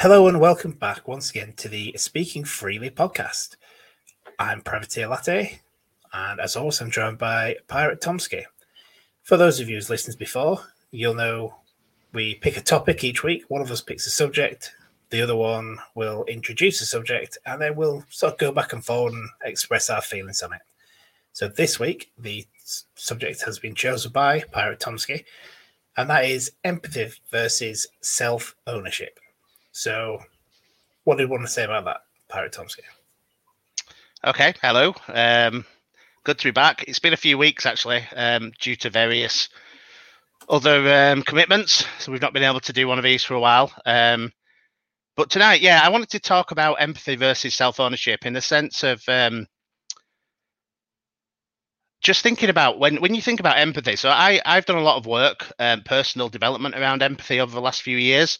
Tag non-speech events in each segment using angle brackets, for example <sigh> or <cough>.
Hello and welcome back once again to the Speaking Freely podcast. I'm Privateer Latte, and as always, I'm joined by Pirate Tomsky. For those of you who's listened before, you'll know we pick a topic each week. One of us picks a subject, the other one will introduce a subject, and then we'll sort of go back and forward and express our feelings on it. So this week, the subject has been chosen by Pirate Tomsky, and that is empathy versus self ownership. So, what do you want to say about that, Pirate Tomsky? Okay, hello. Um, good to be back. It's been a few weeks actually, um, due to various other um, commitments. So we've not been able to do one of these for a while. Um, but tonight, yeah, I wanted to talk about empathy versus self ownership in the sense of um, just thinking about when when you think about empathy. So I I've done a lot of work, um, personal development around empathy over the last few years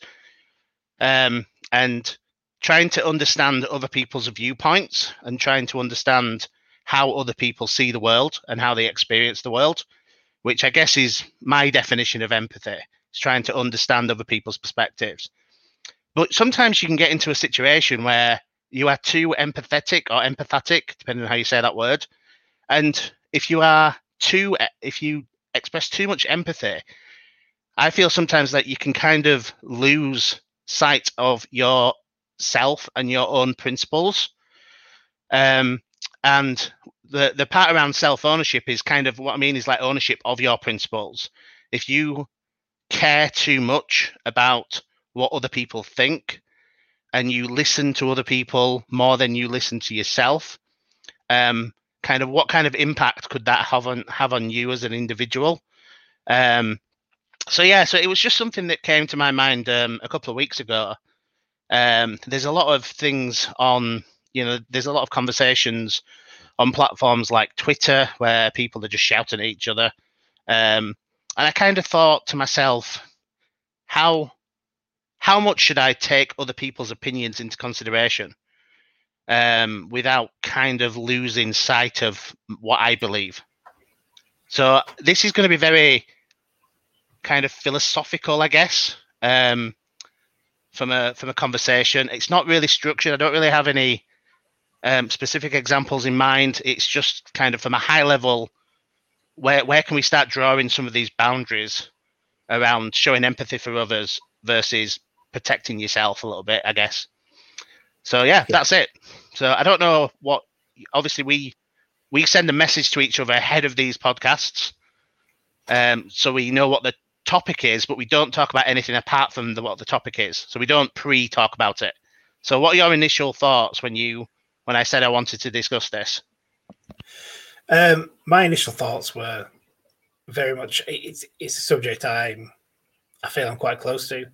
um, and trying to understand other people's viewpoints and trying to understand how other people see the world and how they experience the world, which I guess is my definition of empathy. It's trying to understand other people's perspectives. But sometimes you can get into a situation where you are too empathetic or empathetic, depending on how you say that word. And if you are too, if you express too much empathy, I feel sometimes that you can kind of lose sight of yourself and your own principles. Um, and the the part around self ownership is kind of what I mean is like ownership of your principles. If you care too much about what other people think and you listen to other people more than you listen to yourself, um, kind of what kind of impact could that have on have on you as an individual? Um, so yeah, so it was just something that came to my mind um, a couple of weeks ago. Um, there's a lot of things on, you know, there's a lot of conversations on platforms like Twitter where people are just shouting at each other, um, and I kind of thought to myself, how how much should I take other people's opinions into consideration um, without kind of losing sight of what I believe? So this is going to be very kind of philosophical, I guess, um, from a from a conversation. It's not really structured. I don't really have any um, specific examples in mind. It's just kind of from a high level. Where where can we start drawing some of these boundaries around showing empathy for others versus protecting yourself a little bit? I guess. So yeah, yeah. that's it. So I don't know what. Obviously, we we send a message to each other ahead of these podcasts, um, so we know what the topic is, but we don't talk about anything apart from the, what the topic is. So we don't pre-talk about it. So what are your initial thoughts when you when I said I wanted to discuss this? Um, my initial thoughts were very much it's it's a subject I'm I feel I'm quite close to.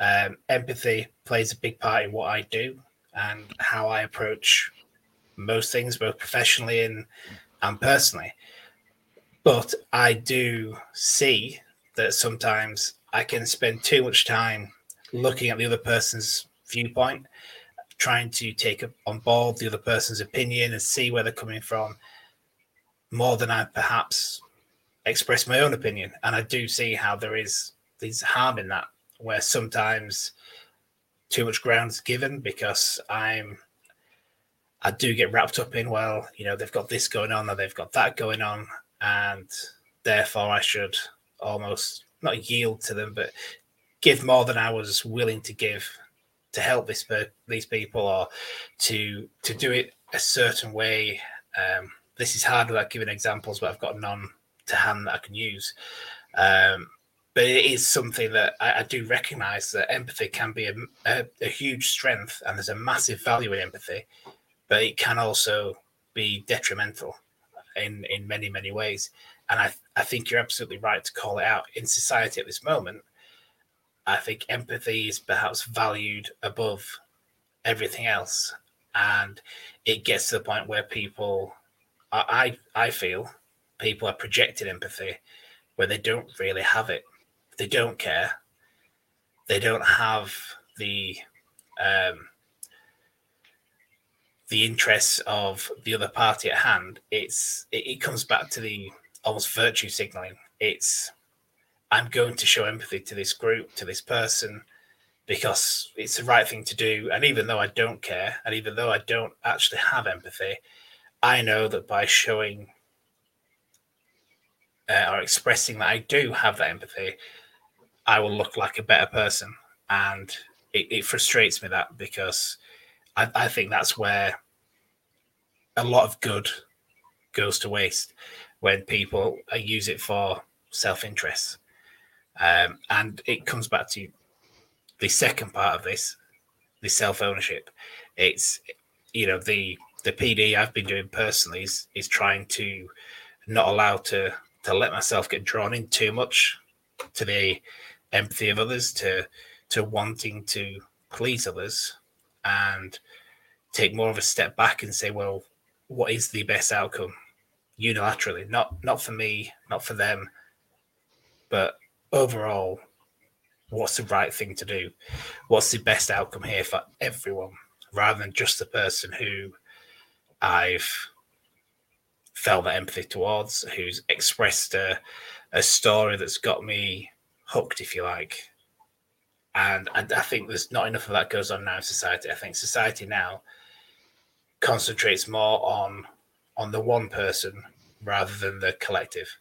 Um, empathy plays a big part in what I do and how I approach most things, both professionally and and personally. But I do see that sometimes I can spend too much time looking at the other person's viewpoint, trying to take on board the other person's opinion and see where they're coming from more than I perhaps express my own opinion. And I do see how there is there's harm in that, where sometimes too much ground is given because I'm I do get wrapped up in, well, you know, they've got this going on or they've got that going on, and therefore I should almost not yield to them, but give more than I was willing to give to help this these people or to to do it a certain way. Um, this is hard without giving examples, but I've got none to hand that I can use. Um, but it is something that I, I do recognize that empathy can be a, a, a, huge strength, and there's a massive value in empathy, but it can also be detrimental in in many many ways. And I, I think you're absolutely right to call it out. In society at this moment, I think empathy is perhaps valued above everything else. And it gets to the point where people, I, I feel, people are projecting empathy where they don't really have it. They don't care. They don't have the um, the interests of the other party at hand. It's it, it comes back to the almost virtue signaling. It's I'm going to show empathy to this group, to this person, because it's the right thing to do. And even though I don't care, and even though I don't actually have empathy, I know that by showing uh, or expressing that I do have that empathy, I will look like a better person. And it, it frustrates me that because I, I think that's where a lot of good goes to waste when people use it for self interest. Um, and it comes back to the second part of this, the self ownership. It's you know the the PD I've been doing personally is is trying to not allow to to let myself get drawn in too much to the empathy of others, to to wanting to please others, and take more of a step back and say, well, what is the best outcome unilaterally? Not not for me, not for them, but overall, what's the right thing to do? What's the best outcome here for everyone, rather than just the person who I've felt that empathy towards, who's expressed a, a story that's got me hooked, if you like. And, and I think there's not enough of that goes on now in society. I think society now concentrates more on on the one person rather than the collective.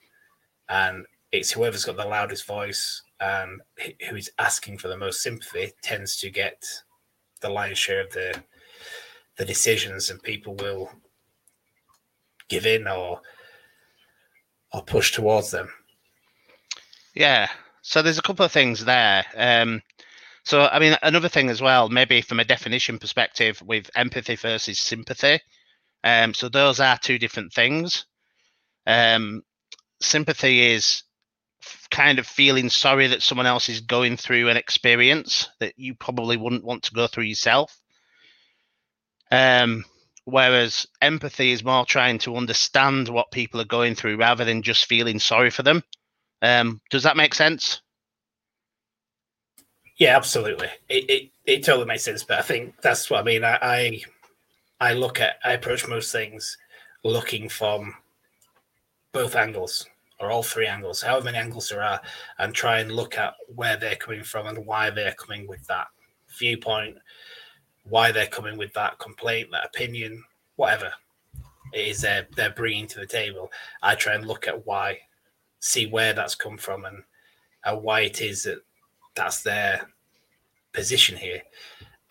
And it's whoever's got the loudest voice and who is asking for the most sympathy tends to get the lion's share of the the decisions, and people will give in or or push towards them. Yeah. So there's a couple of things there. Um, so I mean, another thing as well, maybe from a definition perspective, with empathy versus sympathy. Um, so those are two different things. Um, sympathy is kind of feeling sorry that someone else is going through an experience that you probably wouldn't want to go through yourself. Um, whereas empathy is more trying to understand what people are going through rather than just feeling sorry for them. Um, does that make sense? Yeah, absolutely. It, it it totally makes sense. But I think that's what I mean. I, I I look at I approach most things looking from both angles or all three angles, however many angles there are, and try and look at where they're coming from and why they're coming with that viewpoint, why they're coming with that complaint, that opinion, whatever it is they're, they're bringing to the table. I try and look at why, see where that's come from, and, and why it is that that's their position here.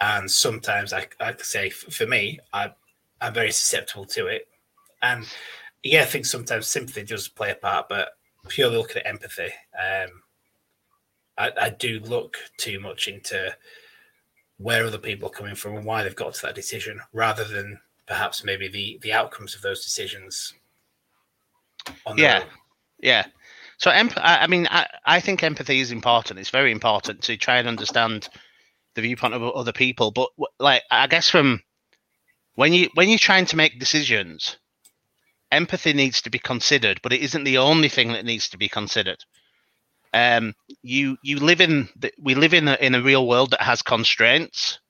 And sometimes I, I say, for me, I, I'm very susceptible to it. And yeah, I think sometimes sympathy does play a part, but purely looking at empathy, um, I, I, do look too much into where other people are coming from and why they've got to that decision, rather than perhaps maybe the the outcomes of those decisions. yeah, yeah. So, emp- I mean, I, I think empathy is important. It's very important to try and understand the viewpoint of other people. But like, I guess from when you when you're trying to make decisions, empathy needs to be considered, but it isn't the only thing that needs to be considered. Um, you you live in the, we live in a, in a real world that has constraints,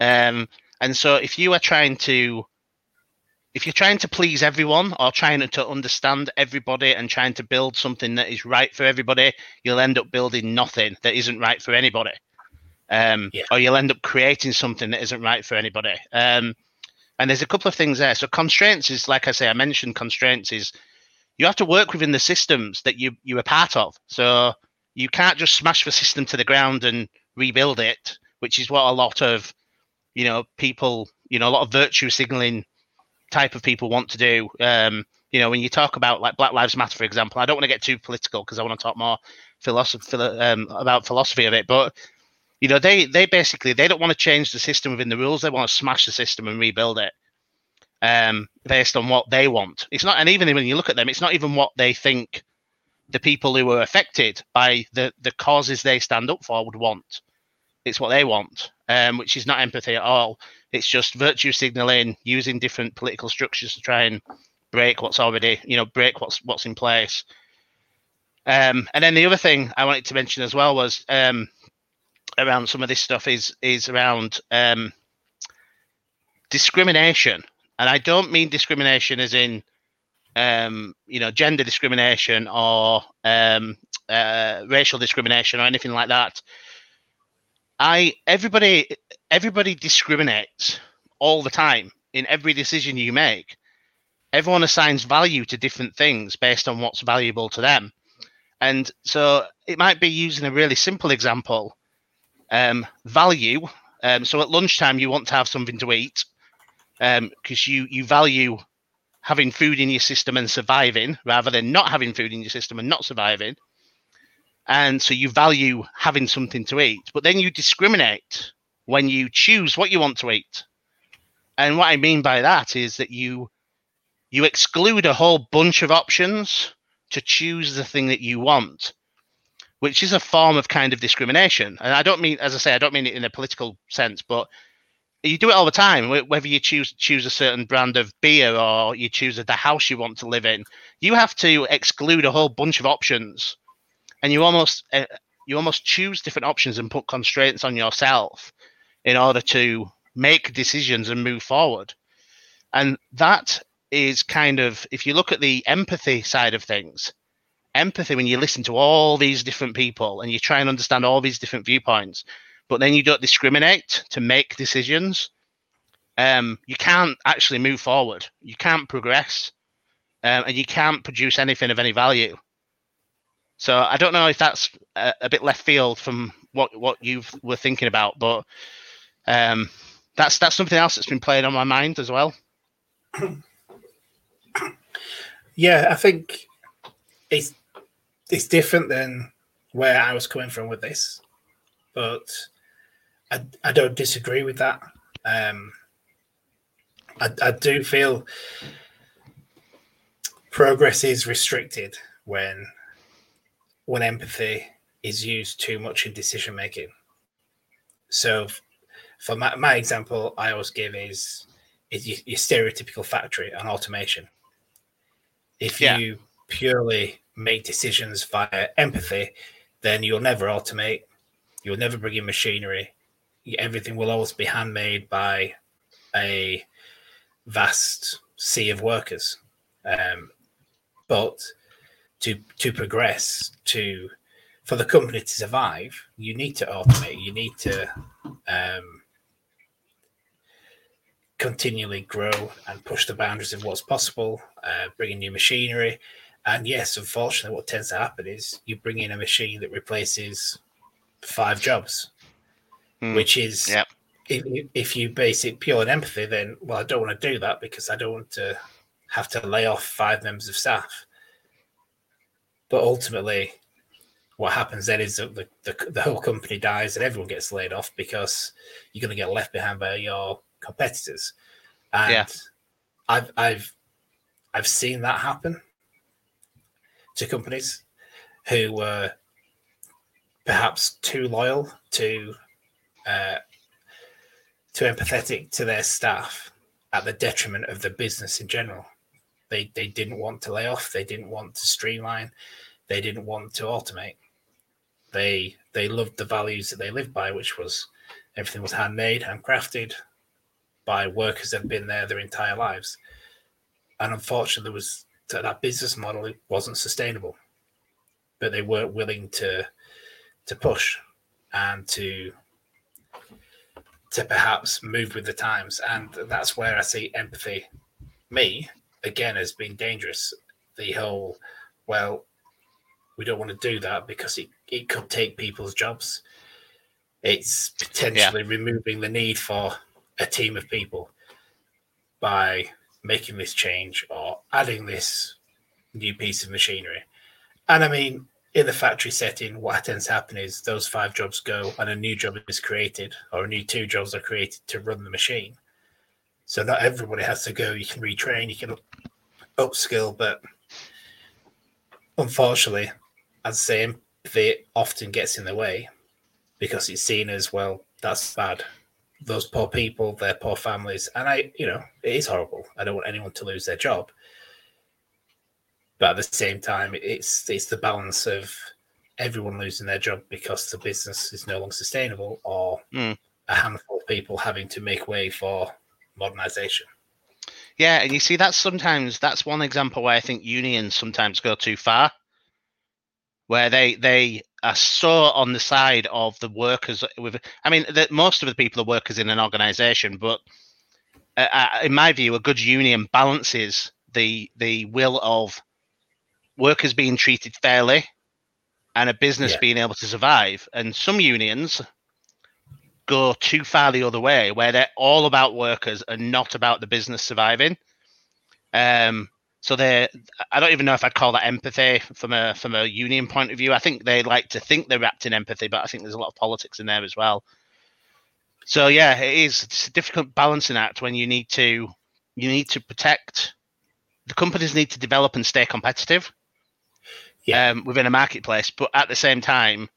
um, and so if you are trying to if you're trying to please everyone or trying to understand everybody and trying to build something that is right for everybody, you'll end up building nothing that isn't right for anybody. Um, yeah. Or you'll end up creating something that isn't right for anybody. Um, and there's a couple of things there. So constraints is like I say, I mentioned constraints is you have to work within the systems that you you are part of. So you can't just smash the system to the ground and rebuild it, which is what a lot of you know people, you know, a lot of virtue signaling type of people want to do. Um, you know, when you talk about like Black Lives Matter, for example, I don't want to get too political because I want to talk more philosophy um, about philosophy of it, but you know, they they basically they don't want to change the system within the rules. They want to smash the system and rebuild it um, based on what they want. It's not, and even when you look at them, it's not even what they think the people who are affected by the the causes they stand up for would want. It's what they want, um, which is not empathy at all. It's just virtue signaling, using different political structures to try and break what's already, you know, break what's what's in place. Um, and then the other thing I wanted to mention as well was um, around some of this stuff is is around um, discrimination, and I don't mean discrimination as in um, you know gender discrimination or um, uh, racial discrimination or anything like that. I everybody everybody discriminates all the time in every decision you make. Everyone assigns value to different things based on what's valuable to them. And so it might be using a really simple example. Um, value. Um, so at lunchtime, you want to have something to eat because um, you you value having food in your system and surviving rather than not having food in your system and not surviving. And so you value having something to eat, but then you discriminate when you choose what you want to eat. And what I mean by that is that you you exclude a whole bunch of options to choose the thing that you want, which is a form of kind of discrimination. And I don't mean, as I say, I don't mean it in a political sense, but you do it all the time. Whether you choose choose a certain brand of beer or you choose the house you want to live in, you have to exclude a whole bunch of options, and you almost uh, you almost choose different options and put constraints on yourself in order to make decisions and move forward. And that is kind of, if you look at the empathy side of things, empathy, when you listen to all these different people and you try and understand all these different viewpoints, but then you don't discriminate to make decisions, um, you can't actually move forward. You can't progress, um, and you can't produce anything of any value. So I don't know if that's a, a bit left field from what what you were thinking about, but um, that's that's something else that's been playing on my mind as well. Yeah, I think it's it's different than where I was coming from with this, but I I don't disagree with that. Um, I I do feel progress is restricted when when empathy is used too much in decision making. So for my, my example, I always give is is your, your stereotypical factory and automation. If yeah. you purely make decisions via empathy, then you'll never automate. You'll never bring in machinery. Everything will always be handmade by a vast sea of workers. Um, but to to progress, to for the company to survive, you need to automate. You need to um, continually grow and push the boundaries of what's possible, uh, new machinery. And yes, unfortunately, what tends to happen is you bring in a machine that replaces five jobs, mm. which is yep. if, if you base it pure on empathy, then well, I don't want to do that because I don't want to have to lay off five members of staff. But ultimately, what happens then is that the, the, the whole company dies and everyone gets laid off because you're going to get left behind by your competitors. And yeah. I've I've I've seen that happen to companies who were perhaps too loyal to uh, too empathetic to their staff at the detriment of the business in general. They they didn't want to lay off. They didn't want to streamline. They didn't want to automate. They they loved the values that they lived by, which was everything was handmade, handcrafted, by workers that had been there their entire lives. And unfortunately, there was that business model wasn't sustainable, but they weren't willing to to push and to to perhaps move with the times. And that's where I see empathy, me again, has been dangerous. The whole, well, we don't want to do that because it, it could take people's jobs. It's potentially yeah. removing the need for a team of people by making this change or adding this new piece of machinery. And I mean, in the factory setting, what tends to happen is those five jobs go and a new job is created, or a new two jobs are created to run the machine. So not everybody has to go. You can retrain, you can upskill, but unfortunately, as I say, it often gets in the way because it's seen as well. That's bad those poor people, their poor families. And I, you know, it is horrible. I don't want anyone to lose their job. But at the same time, it's it's the balance of everyone losing their job because the business is no longer sustainable, or mm. a handful of people having to make way for modernization. Yeah, and you see that's sometimes that's one example where I think unions sometimes go too far. Where they they are so on the side of the workers. With I mean, the, most of the people are workers in an organisation, but uh, uh, in my view, a good union balances the the will of workers being treated fairly and a business yeah. being able to survive. And some unions go too far the other way, where they're all about workers and not about the business surviving. Um, so they, I don't even know if I'd call that empathy from a from a union point of view. I think they like to think they're wrapped in empathy, but I think there's a lot of politics in there as well. So yeah, it is it's a difficult balancing act when you need to you need to protect the companies need to develop and stay competitive yeah. um, within a marketplace, but at the same time,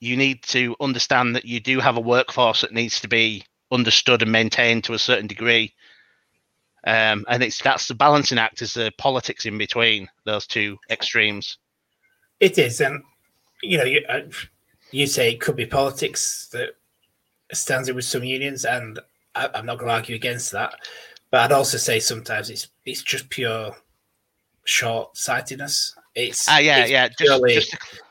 you need to understand that you do have a workforce that needs to be understood and maintained to a certain degree. Um, and it's that's the balancing act is the politics in between those two extremes. It is, and you know, you, uh, you say it could be politics that stands in with some unions, and I, I'm not going to argue against that. But I'd also say sometimes it's it's just pure short sightedness. It's ah yeah it's yeah purely just, just,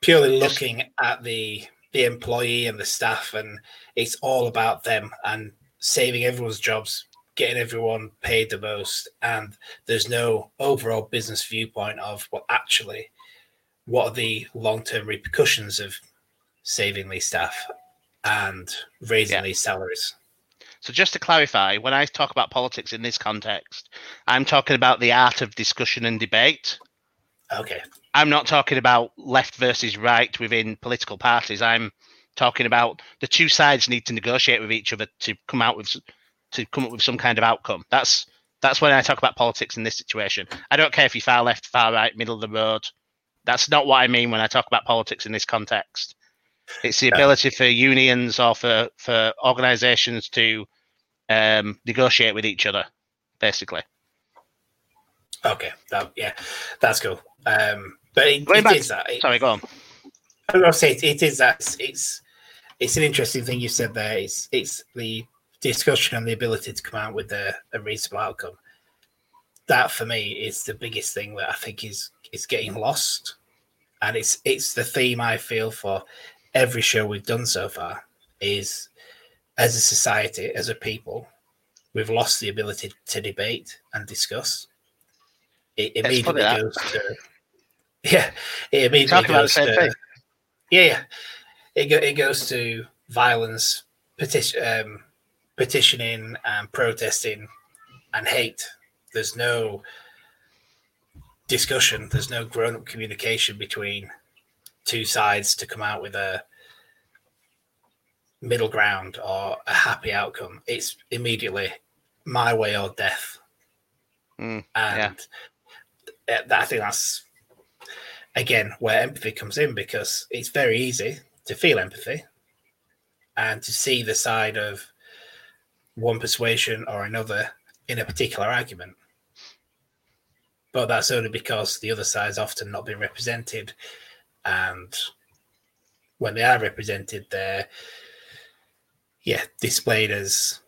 purely looking at the the employee and the staff, and it's all about them and saving everyone's jobs, getting everyone paid the most, and there's no overall business viewpoint of well actually what are the long term repercussions of saving these staff and raising yeah. these salaries. So just to clarify, when I talk about politics in this context, I'm talking about the art of discussion and debate. Okay. I'm not talking about left versus right within political parties. I'm talking about the two sides need to negotiate with each other to come out with to come up with some kind of outcome. That's that's when I talk about politics in this situation. I don't care if you're far left, far right, middle of the road. That's not what I mean when I talk about politics in this context. It's the ability for unions or for, for organizations to um, negotiate with each other, basically. Okay, that, yeah, that's cool. Um, but it, it back, is that. It, sorry, go on. I was say it, it is that. It's, it's it's an interesting thing you said there. It's it's the discussion and the ability to come out with a, a reasonable outcome. That for me is the biggest thing that I think is is getting lost, and it's it's the theme I feel for every show we've done so far is as a society, as a people, we've lost the ability to debate and discuss. It immediately goes to <laughs> yeah, it immediately goes to thing. yeah, yeah. It go, it goes to violence, petition, um, petitioning, and protesting, and hate. There's no discussion. There's no grown-up communication between two sides to come out with a middle ground or a happy outcome. It's immediately my way or death. Mm, and yeah. I think that's again where empathy comes in because it's very easy to feel empathy and to see the side of one persuasion or another in a particular argument. But that's only because the other side's often not been represented. And when they are represented, they're yeah, displayed as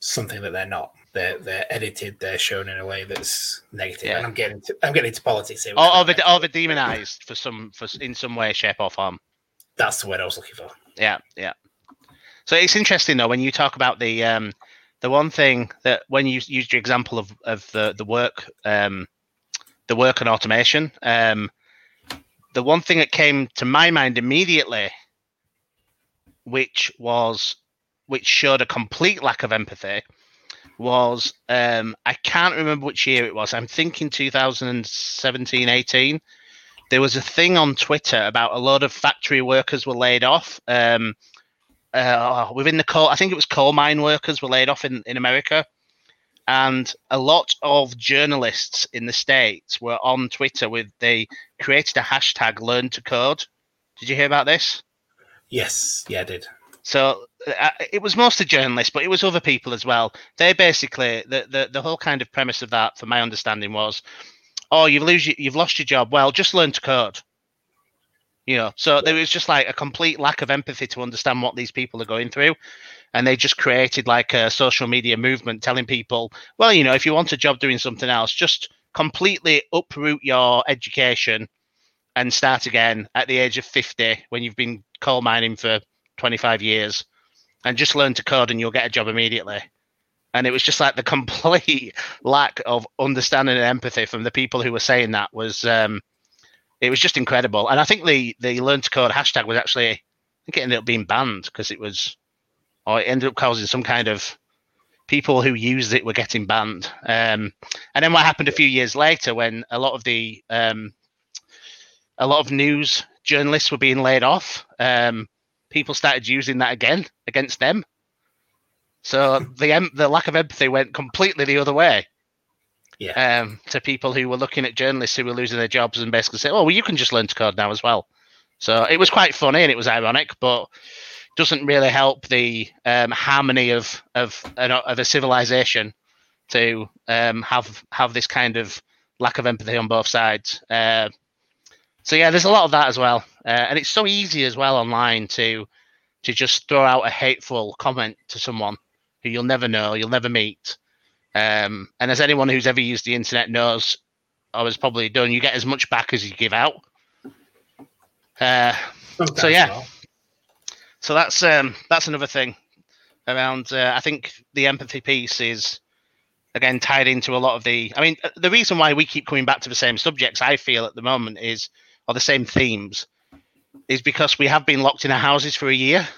something that they're not. They're they're edited. They're shown in a way that's negative. Yeah. And I'm getting to, I'm getting to politics here. Or, or, the, or the demonized for some for in some way, shape, or form. That's the word I was looking for. Yeah, yeah. So it's interesting though when you talk about the um, the one thing that when you used your example of of the the work um, the work and automation, um, the one thing that came to my mind immediately, which was which showed a complete lack of empathy was um, I can't remember which year it was. I'm thinking 2017, 18. There was a thing on Twitter about a lot of factory workers were laid off. Um, uh, within the coal, I think it was coal mine workers were laid off in, in America. And a lot of journalists in the States were on Twitter with, they created a hashtag learn to code. Did you hear about this? Yes, yeah, I did. So uh, it was mostly journalists, but it was other people as well. They basically the, the the whole kind of premise of that, from my understanding, was, oh, you've lose you've lost your job. Well, just learn to code. You know, so there was just like a complete lack of empathy to understand what these people are going through, and they just created like a social media movement telling people, well, you know, if you want a job doing something else, just completely uproot your education and start again at the age of 50 when you've been coal mining for 25 years. And just learn to code and you'll get a job immediately. And it was just like the <laughs> complete lack of understanding and empathy from the people who were saying that was um, it was just incredible. And I think the the learn to code hashtag was actually I think it ended up being banned because it was or it ended up causing some kind of people who used it were getting banned. Um, and then what happened a few years later when a lot of the um, a lot of news journalists were being laid off, um, people started using that again against them. So the the lack of empathy went completely the other way. Yeah. Um, to people who were looking at journalists who were losing their jobs and basically say, "Oh, well, you can just learn to code now as well." So it was quite funny and it was ironic, but doesn't really help the um, harmony of of of a civilization to um, have have this kind of lack of empathy on both sides. Uh, so yeah, there's a lot of that as well, uh, and it's so easy as well online to to just throw out a hateful comment to someone who you'll never know, you'll never meet. Um, and as anyone who's ever used the internet knows, I was probably done. You get as much back as you give out. Uh, so yeah, well so that's um, that's another thing around. Uh, I think the empathy piece is again tied into a lot of the. I mean, uh, the reason why we keep coming back to the same subjects, I feel at the moment, is or the same themes, is because we have been locked in our houses for a year.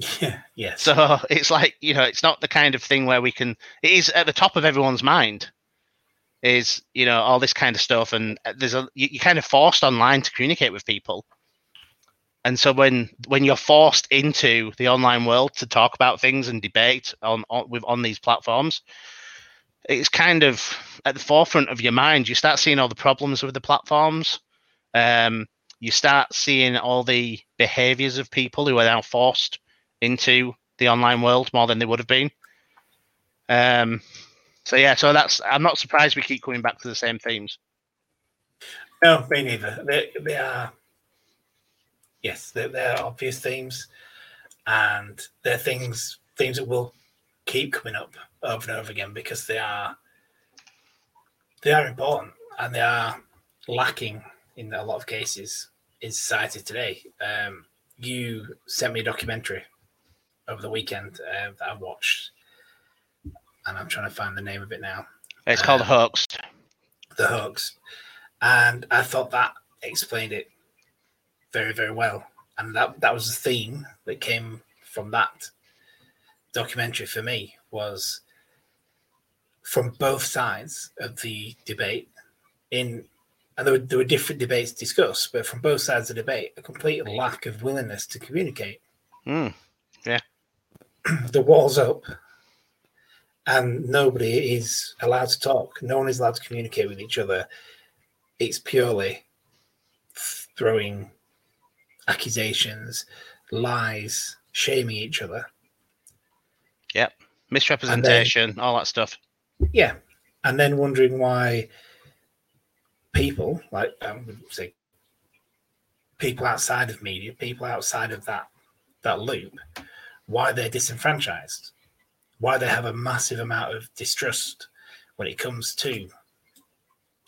<laughs> Yeah. Yes. So <laughs> it's like you know, it's not the kind of thing where we can. It is at the top of everyone's mind. Is you know all this kind of stuff, and uh, there's a you, you're kind of forced online to communicate with people and so when when you're forced into the online world to talk about things and debate on, on with on these platforms it's kind of at the forefront of your mind you start seeing all the problems with the platforms um, you start seeing all the behaviors of people who are now forced into the online world more than they would have been. Um, so yeah so that's i'm not surprised we keep coming back to the same themes. No me neither. They, they are yes, they're, they're obvious themes, and they're things themes that will keep coming up over and over again because they are they are important and they are lacking in a lot of cases in society today. Um, you sent me a documentary over the weekend uh, that I watched, and I'm trying to find the name of it now. It's um, called Hoaxed. The Hoax, and I thought that explained it very, very well. And that that was the theme that came from that documentary for me was from both sides of the debate in and there were, there were different debates discussed, but from both sides of the debate, a complete lack of willingness to communicate. Mm, yeah. <clears throat> the wall's up and nobody is allowed to talk. No one is allowed to communicate with each other. It's purely throwing accusations, lies, shaming each other. Yep. Misrepresentation, then, all that stuff. Yeah. And then wondering why people, like I would say people outside of media, people outside of that that loop, why they're disenfranchised, why they have a massive amount of distrust when it comes to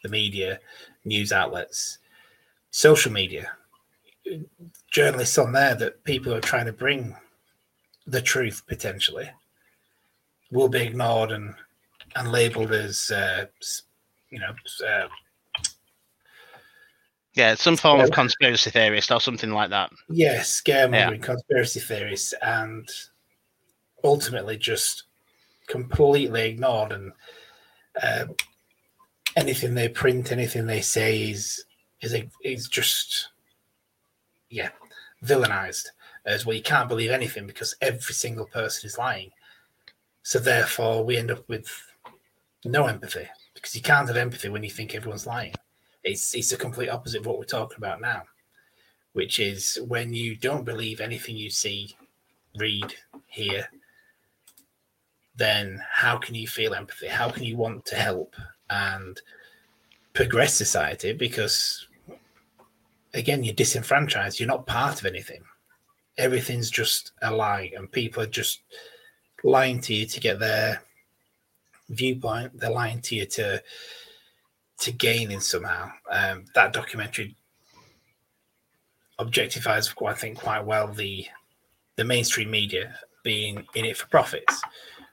the media, news outlets, social media, journalists on there that people are trying to bring the truth potentially will be ignored and and labeled as uh, you know uh, yeah some form of conspiracy theorist or something like that yeah scaremongering yeah. conspiracy theorists and ultimately just completely ignored and uh, anything they print anything they say is is is just yeah, villainized as well. You can't believe anything because every single person is lying. So therefore, we end up with no empathy because you can't have empathy when you think everyone's lying. It's it's the complete opposite of what we're talking about now, which is when you don't believe anything you see, read, hear. Then how can you feel empathy? How can you want to help and progress society? Because again, you're disenfranchised. You're not part of anything. Everything's just a lie, and people are just lying to you to get their viewpoint. They're lying to you to to gain in somehow. Um, that documentary objectifies, I think, quite well the the mainstream media being in it for profits,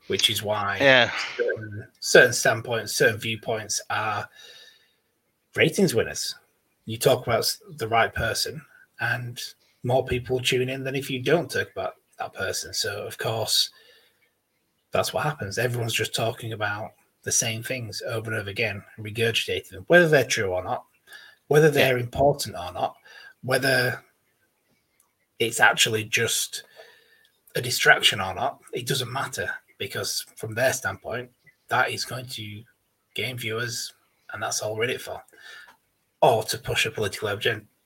which is why Yeah. certain, certain standpoints, certain viewpoints are ratings winners. You talk about the right person, and more people tune in than if you don't talk about that person. So, of course, that's what happens. Everyone's just talking about the same things over and over again, and regurgitating them, whether they're true or not, whether they're important or not, whether it's actually just a distraction or not, it doesn't matter because from their standpoint, that is going to gain viewers, and that's all we're in it for, or to push a political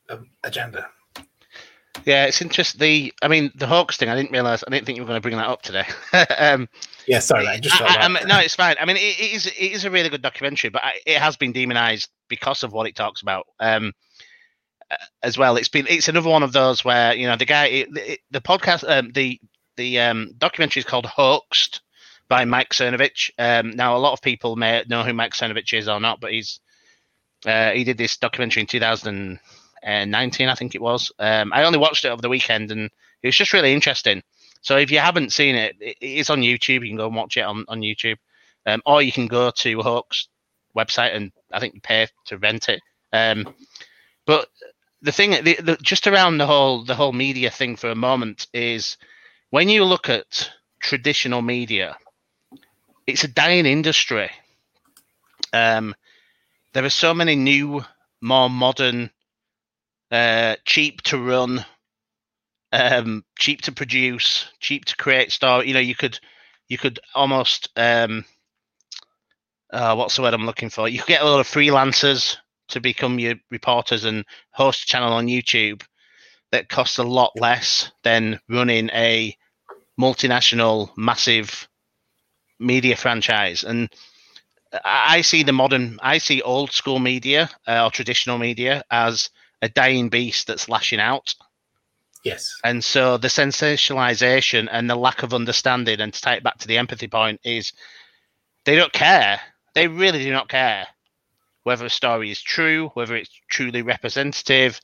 um, agenda. Yeah, it's interesting. The, I mean, the Hoax thing. I didn't realize. I didn't think you were going to bring that up today. <laughs> um, Yeah, sorry, I just I- I- I'm- no, it's fine. I mean, it, it is it is a really good documentary, but I, it has been demonized because of what it talks about. Um, as well, it's been it's another one of those where you know the guy, it, it, the podcast, um, the the um, documentary is called Hoaxed by Mike Cernovich. Um, now, a lot of people may know who Mike Cernovich is or not, but he's uh, he did this documentary in 2019, I think it was. Um, I only watched it over the weekend, and it was just really interesting. So if you haven't seen it, it it is on YouTube. You can go and watch it on, on YouTube, um, or you can go to Hoax's website and I think pay to rent it. Um, but the thing, the, the, just around the whole the whole media thing for a moment is when you look at traditional media, it's a dying industry. Um, there are so many new, more modern, uh, cheap to run um, cheap to produce, cheap to create story. You know, you could you could almost um, uh, what's the word I'm looking for? You could get a lot of freelancers to become your reporters and host a channel on YouTube that costs a lot less than running a multinational, massive media franchise. And I see the modern, I see old school media uh, or traditional media as a dying beast that's lashing out. yes, And so the sensationalization and the lack of understanding, and to tie it back to the empathy point, is they don't care. They really do not care whether a story is true, whether it's truly representative,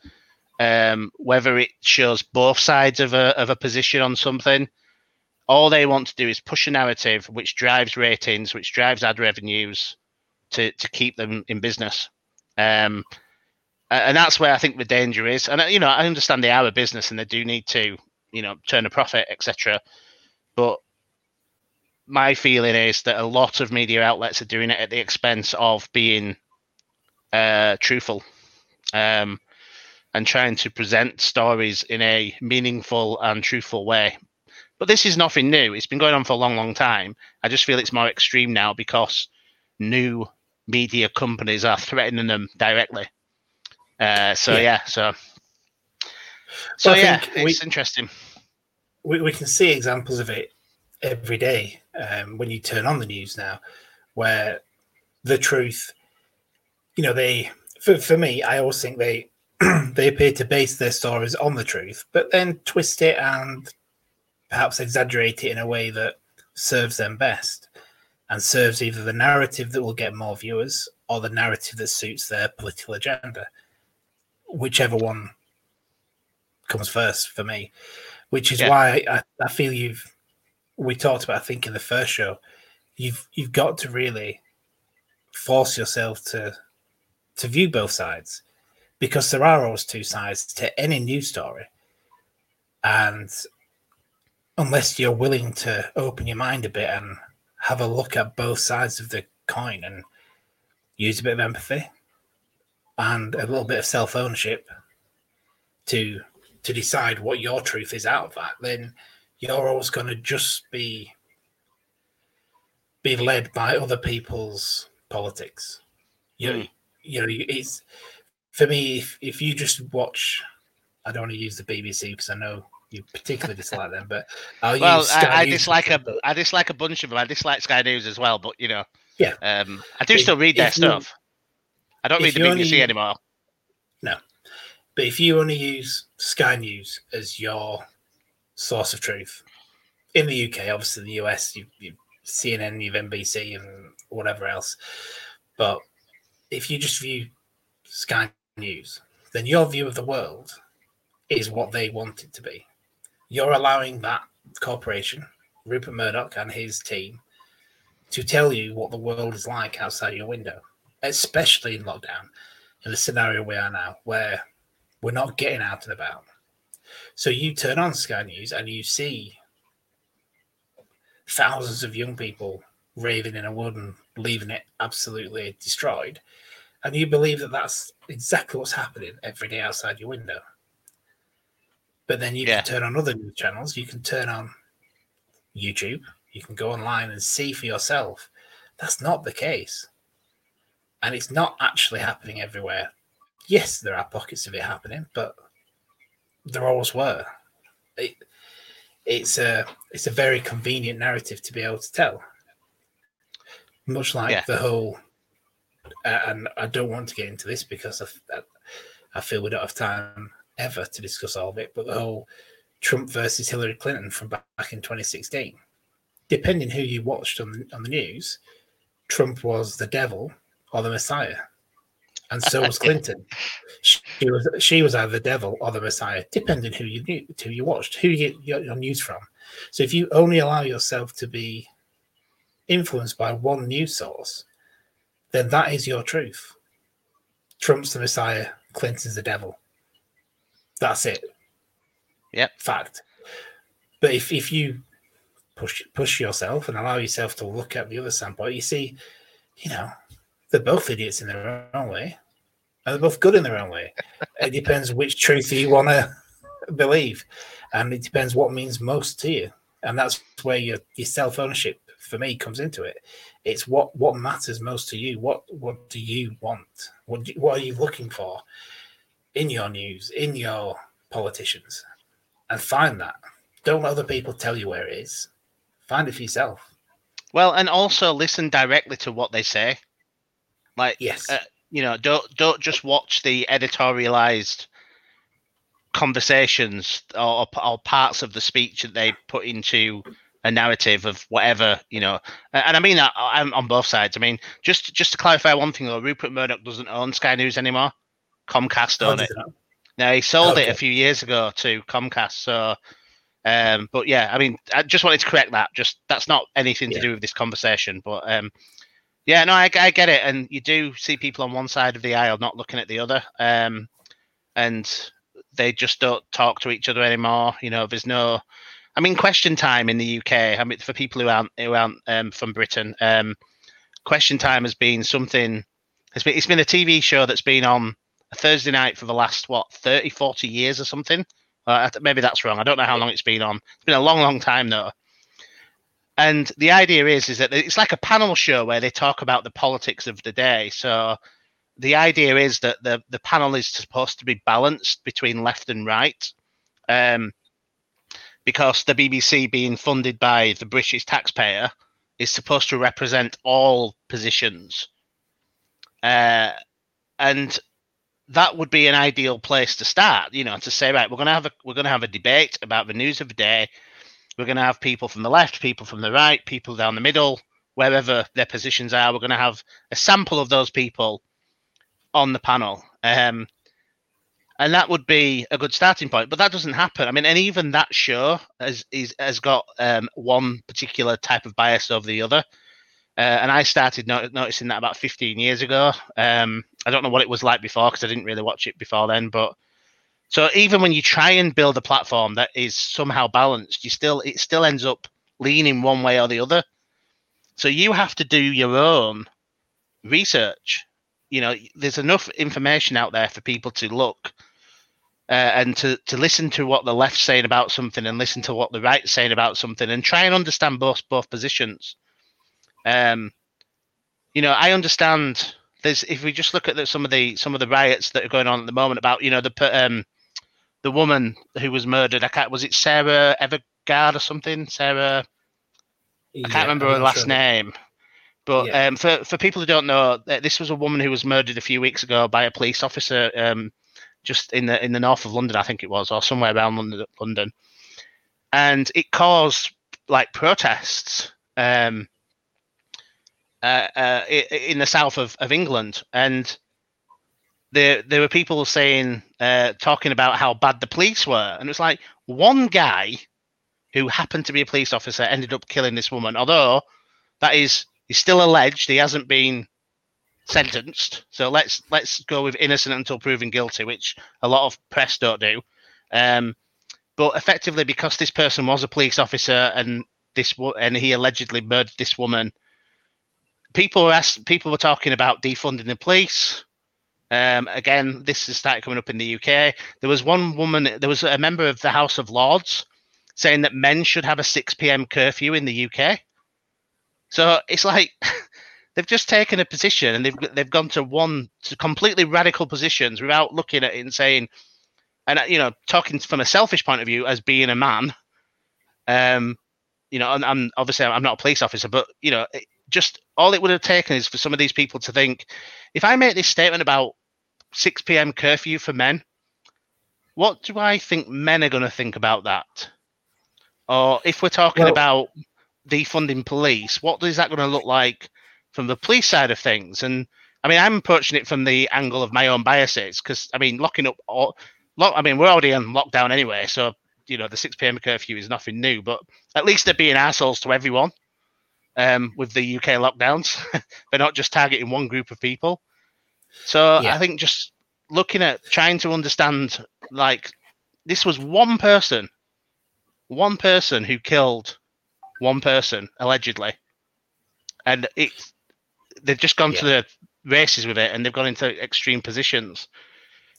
um, whether it shows both sides of a of a position on something. All they want to do is push a narrative which drives ratings, which drives ad revenues to to keep them in business. Um, and that's where I think the danger is. And uh, you know, I understand they are a business and they do need to, you know, turn a profit, etc. But my feeling is that a lot of media outlets are doing it at the expense of being uh, truthful, um, and trying to present stories in a meaningful and truthful way. But this is nothing new. It's been going on for a long, long time. I just feel it's more extreme now because new media companies are threatening them directly. Uh, so Yeah. yeah, so so Well, yeah, we- it's interesting. we, we can see examples of it every day um, when you turn on the news now, where the truth, you know, they for, for me, I always think they <clears throat> they appear to base their stories on the truth, but then twist it and perhaps exaggerate it in a way that serves them best and serves either the narrative that will get more viewers or the narrative that suits their political agenda, whichever one comes first for me which is Yeah. why I, I feel you've we talked about I think in the first show you've you've got to really force yourself to to view both sides because there are always two sides to any news story and unless you're willing to open your mind a bit and have a look at both sides of the coin and use a bit of empathy and a little bit of self-ownership to to decide what your truth is out of that, then you're always going to just be be led by other people's politics. You know, Mm. you know, it's for me. If if you just watch, I don't want to use the BBC because I know you particularly dislike them, but I'll Well, use. Sky I, I dislike a. I dislike a bunch of them. I dislike Sky News as well, but you know, Yeah. um, I do still read their stuff. I don't read if the BBC only- anymore. No. But if you only use Sky News as your source of truth, in the UK, obviously the US, you, you CNN, you've NBC, and whatever else. But if you just view Sky News, then your view of the world is what they want it to be. You're allowing that corporation, Rupert Murdoch and his team, to tell you what the world is like outside your window, especially in lockdown, in the scenario we are now, where we're not getting out and about. So you turn on Sky News and you see thousands of young people raving in a wood and leaving it absolutely destroyed. And you believe that that's exactly what's happening every day outside your window. But then you yeah. can turn on other news channels. You can turn on YouTube. You can go online and see for yourself. That's not the case. And it's not actually happening everywhere. Yes, there are pockets of it happening, but there always were. It, it's a it's a very convenient narrative to be able to tell. Much like yeah. the whole, uh, and I don't want to get into this because I, I feel we don't have time ever to discuss all of it. But the whole Trump versus Hillary Clinton from back in 2016, depending who you watched on the, on the news, Trump was the devil or the Messiah and so was <laughs> Clinton. she was she was either the devil or the Messiah, depending who you knew, who you watched, who you get your news from. So if you only allow yourself to be influenced by one news source, then that is your truth. Trump's the Messiah, Clinton's the devil. That's it. Yep. Fact. But if, if you push push yourself and allow yourself to look at the other standpoint, you see, you know, they're both idiots in their own way. And they're both good in their own way. it depends which truth you want to believe. And it depends what means most to you. And that's where your, your self ownership for me comes into it. It's what what matters most to you. What what do you want? What do, what are you looking for in your news, in your politicians? And find that. Don't let other people tell you where it is. Find it for yourself. Well, and also listen directly to what they say. Like, yes, uh, you know, don't don't just watch the editorialized conversations or, or parts of the speech that they put into a narrative of whatever you know. And i mean that i'm on both sides. I mean just just to clarify one thing though rupert murdoch doesn't own sky news anymore. Comcast own it. now he sold okay. it a few years ago to comcast so um but yeah i mean i just wanted to correct that. Just that's not anything yeah. to do with this conversation but um yeah, no, I, I, get it, and you do see people on one side of the aisle not looking at the other, um, and they just don't talk to each other anymore. You know, there's no, I mean, question time in the UK. I mean, for people who aren't who aren't um, from Britain, um, question time has been something. It's been it's been a TV show that's been on a Thursday night for the last what 30, 40 years or something. Uh, maybe that's wrong. I don't know how long it's been on. It's been a long, long time though. And the idea is is that it's like a panel show where they talk about the politics of the day. So the idea is that the the panel is supposed to be balanced between left and right, um, because the BBC, being funded by the British taxpayer, is supposed to represent all positions, uh, and that would be an ideal place to start. You know, to say right, we're gonna have a we're gonna have a debate about the news of the day we're going to have people from the left, people from the right, people down the middle, wherever their positions are. We're going to have a sample of those people on the panel. Um, and that would be a good starting point. But that doesn't happen. I mean, and even that show has is, has got um, one particular type of bias over the other. Uh, and I started not- noticing that about 15 years ago. Um, I don't know what it was like before because I didn't really watch it before then. But so even when you try and build a platform that is somehow balanced, you still it still ends up leaning one way or the other. So you have to do your own research. You know, there's enough information out there for people to look uh, and to, to listen to what the left's saying about something and listen to what the right's saying about something and try and understand both both positions. Um, you know, I understand. There's if we just look at the, some of the some of the riots that are going on at the moment about you know the um, the woman who was murdered. I can't. Was it Sarah Everard or something? Sarah. I can't remember I'm her last sure. name. But yeah. um, for for people who don't know, this was a woman who was murdered a few weeks ago by a police officer, um, just in the in the north of London, I think it was, or somewhere around London. London. And it caused like protests um, uh, uh, in the south of, of England, and there there were people saying uh, talking about how bad the police were, and it was like one guy who happened to be a police officer ended up killing this woman. Although that is he's still alleged, he hasn't been sentenced. So let's let's go with innocent until proven guilty, which a lot of press don't do. Um, but effectively, because this person was a police officer and this and he allegedly murdered this woman, people were asked, people were talking about defunding the police. Um, again, this has started coming up in the UK. There was one woman, there was a member of the House of Lords saying that men should have a 6 p.m. curfew in the UK. So it's like <laughs> they've just taken a position and they've they've gone to one to completely radical positions without looking at it and saying, and you know, talking from a selfish point of view as being a man. Um, you know, I'm obviously I'm not a police officer, but you know, it, just all it would have taken is for some of these people to think, if I make this statement about 6 p.m. curfew for men, what do I think men are going to think about that? Or if we're talking well, about defunding police, what is that going to look like from the police side of things. And I mean, I'm approaching it from the angle of my own biases because I mean, locking up, all, lock, I mean, we're already on lockdown anyway, so you know the 6 p.m. curfew is nothing new. But at least they're being assholes to everyone um, with the UK lockdowns. <laughs> they're not just targeting one group of people. So yeah. I think just looking at trying to understand, like, this was one person, one person who killed one person allegedly, and it they've just gone yeah. to the races with it and they've gone into extreme positions.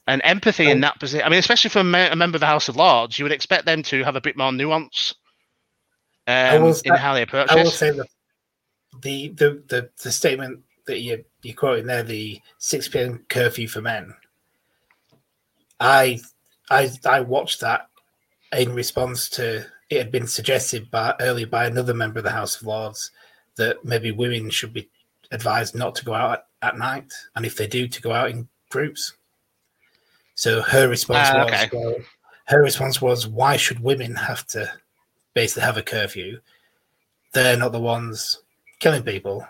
And empathy in that position, I mean, especially from a member of the House of Lords, you would expect them to have a bit more nuance um, will, in how they approach I will say that the, the, the, the statement that you, you're quoting there, the 6 p.m. curfew for men, I, I, I watched that in response to it had been suggested by earlier by another member of the House of Lords that maybe women should be advised not to go out at, at, night, and if they do, to go out in groups. So her response uh, was, okay. well, her response was, why should women have to basically have a curfew? They're not the ones killing people.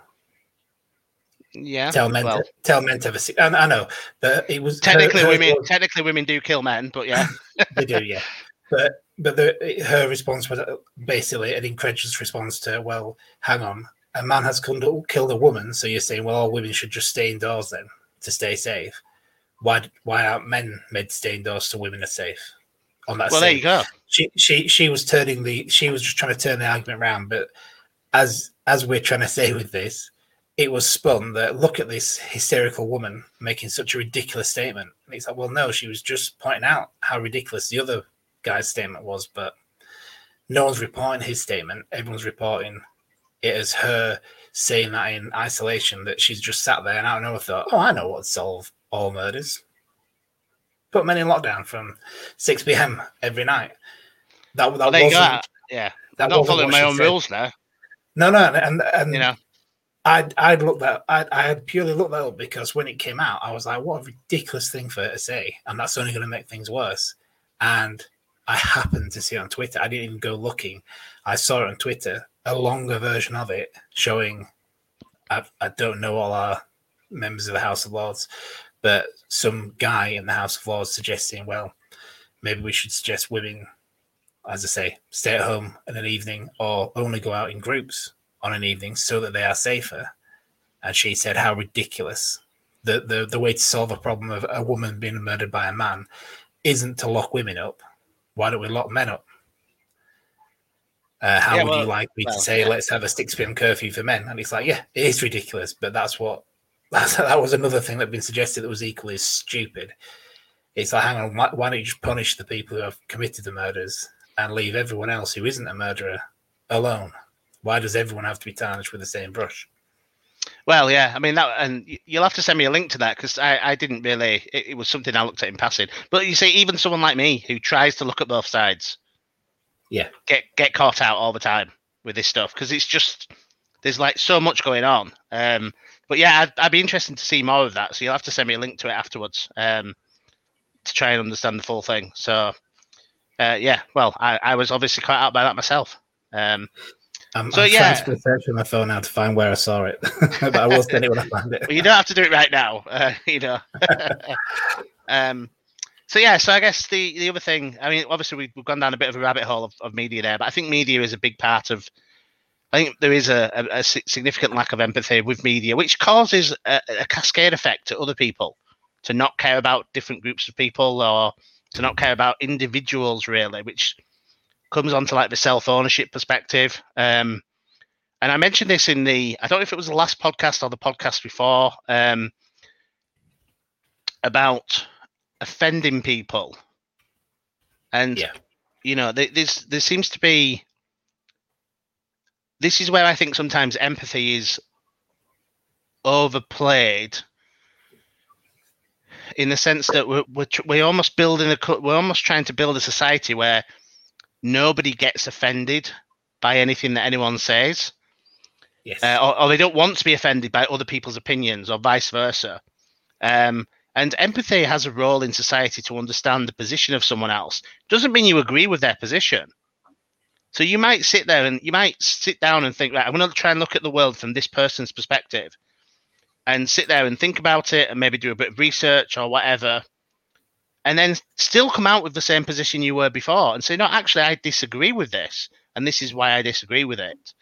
Yeah. Tell men well, to tell men to have I know, but it was technically her, her women. Was, technically, women do kill men, but yeah, <laughs> they do. Yeah, but but the, her response was uh, basically an incredulous response to, well, hang on, a man has killed a woman, so you're saying, well, all women should just stay indoors then to stay safe. Why why aren't men made to stay indoors so women are safe? On that, well, same, there you go. She she she was turning the she was just trying to turn the argument around, but as as we're trying to say with this, it was spun that look at this hysterical woman making such a ridiculous statement. And it's like, well, no, she was just pointing out how ridiculous the other guy's statement was, but no one's reporting his statement. Everyone's reporting it as her saying that in isolation that she's just sat there and I don't know thought, oh, I know what to solve all murders. Put men in lockdown from 6 p.m. every night. That, that well, wasn't, yeah. That I'm not following my own said. rules now. No, no, and and you know, I'd I'd looked that I I had purely looked that up because when it came out, I was like, what a ridiculous thing for her to say, and that's only going to make things worse. And I <laughs> happened to see on Twitter. I didn't even go looking. I saw it on Twitter, a longer version of it showing. I, I don't know all our members of the House of Lords, but some guy in the House of Lords suggesting, well, maybe we should suggest women, as I say, stay at home in an evening or only go out in groups on an evening so that they are safer. And she said, how ridiculous. The, the, the way to solve a problem of a woman being murdered by a man isn't to lock women up. Why don't we lock men up? Uh, how yeah, would well, you like me well, to say, yeah. let's have a 6 p.m. curfew for men? And it's like, yeah, it is ridiculous, but that's what <laughs> that's, that was another thing that had been suggested that was equally stupid. It's like, hang on, why, why don't you just punish the people who have committed the murders and leave everyone else who isn't a murderer alone? Why does everyone have to be tarnished with the same brush? Well, yeah, I mean that, and you'll have to send me a link to that because I, I didn't really. It, it, was something I looked at in passing. But you see, even someone like me who tries to look at both sides, yeah, get get caught out all the time with this stuff because it's just there's like so much going on. Um, but yeah, I'd, I'd, be interested to see more of that. So you'll have to send me a link to it afterwards um, to try and understand the full thing. So uh, yeah, well, I, I was obviously quite out by that myself. Um, I'm, So, I'm yeah. trying to search on my phone now to find where I saw it, <laughs> but I will send it when I find it. Well, you don't have to do it right now, <laughs> uh, you know. <laughs> um, so yeah, so I guess the the other thing, I mean, obviously we, we've gone down a bit of a rabbit hole of, of media there, but I think media is a big part of. I think there is a, a, a significant lack of empathy with media, which causes a, a cascade effect to other people to not care about different groups of people or to not care about individuals really, which comes onto like the self ownership perspective. Um, and I mentioned this in the I don't know if it was the last podcast or the podcast before um, about offending people, and Yeah. you know, there, there's there seems to be. This is where I think sometimes empathy is overplayed, in the sense that we're we're, tr- we're almost building a we're almost trying to build a society where nobody gets offended by anything that anyone says Yes. uh, or, or they don't want to be offended by other people's opinions, or vice versa. Um, and empathy has a role in society to understand the position of someone else. Doesn't mean you agree with their position. So you might sit there and you might sit down and think, right, I'm going to try and look at the world from this person's perspective, and sit there and think about it, and maybe do a bit of research or whatever, and then still come out with the same position you were before, and say, no, actually, I disagree with this, and this is why I disagree with it.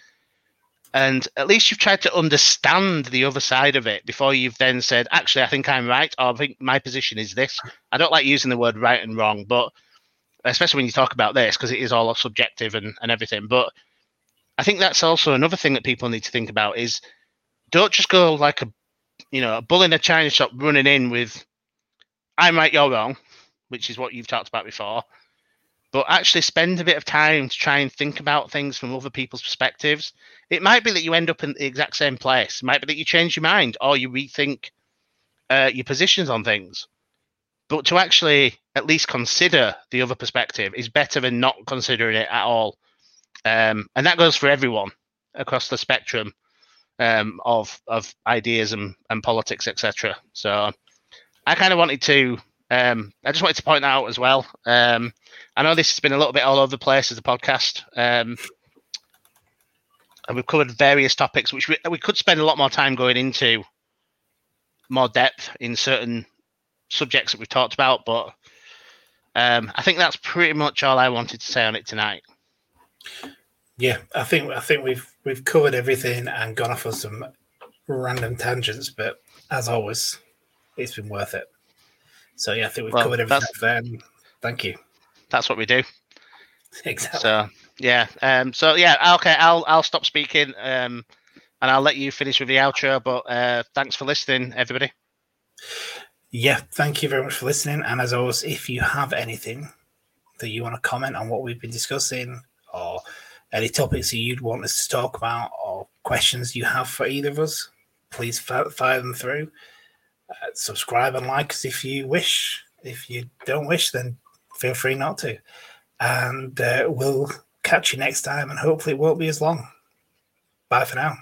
And at least you've tried to understand the other side of it before you've then said actually i think i'm right or i think my position is this. I don't like using the word right and wrong but especially when you talk about this because it is all subjective and, and everything. But i think that's also another thing that people need to think about is don't just go like a you know a bull in a china shop running in with i'm right you're wrong which is what you've talked about before but actually spend a bit of time to try and think about things from other people's perspectives it might be that you end up in the exact same place. It might be that you change your mind or you rethink uh, your positions on things. But to actually at least consider the other perspective is better than not considering it at all. Um, and that goes for everyone across the spectrum um, of of ideas and, and politics, etc. So I kind of wanted to. Um, I just wanted to point out as well. Um, I know this has been a little bit all over the place as a podcast. Um, and we've covered various topics, which we, we could spend a lot more time going into more depth in certain subjects that we've talked about. But um, I think that's pretty much all I wanted to say on it tonight. Yeah, I think I think we've we've covered everything and gone off on some random tangents, but as always, it's been worth it. So yeah, I think we've Well, covered everything there. Thank you. That's what we do. Exactly. So yeah, um, so yeah, okay, I'll I'll stop speaking, um, and I'll let you finish with the outro. But uh, thanks for listening, everybody. Yeah, thank you very much for listening. And as always, if you have anything that you want to comment on what we've been discussing, or any topics that you'd want us to talk about, or questions you have for either of us, please fire them through. Uh, subscribe and like us if you wish. If you don't wish, then feel free not to. And uh, we'll catch you next time, and hopefully it won't be as long. Bye for now.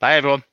Bye, everyone.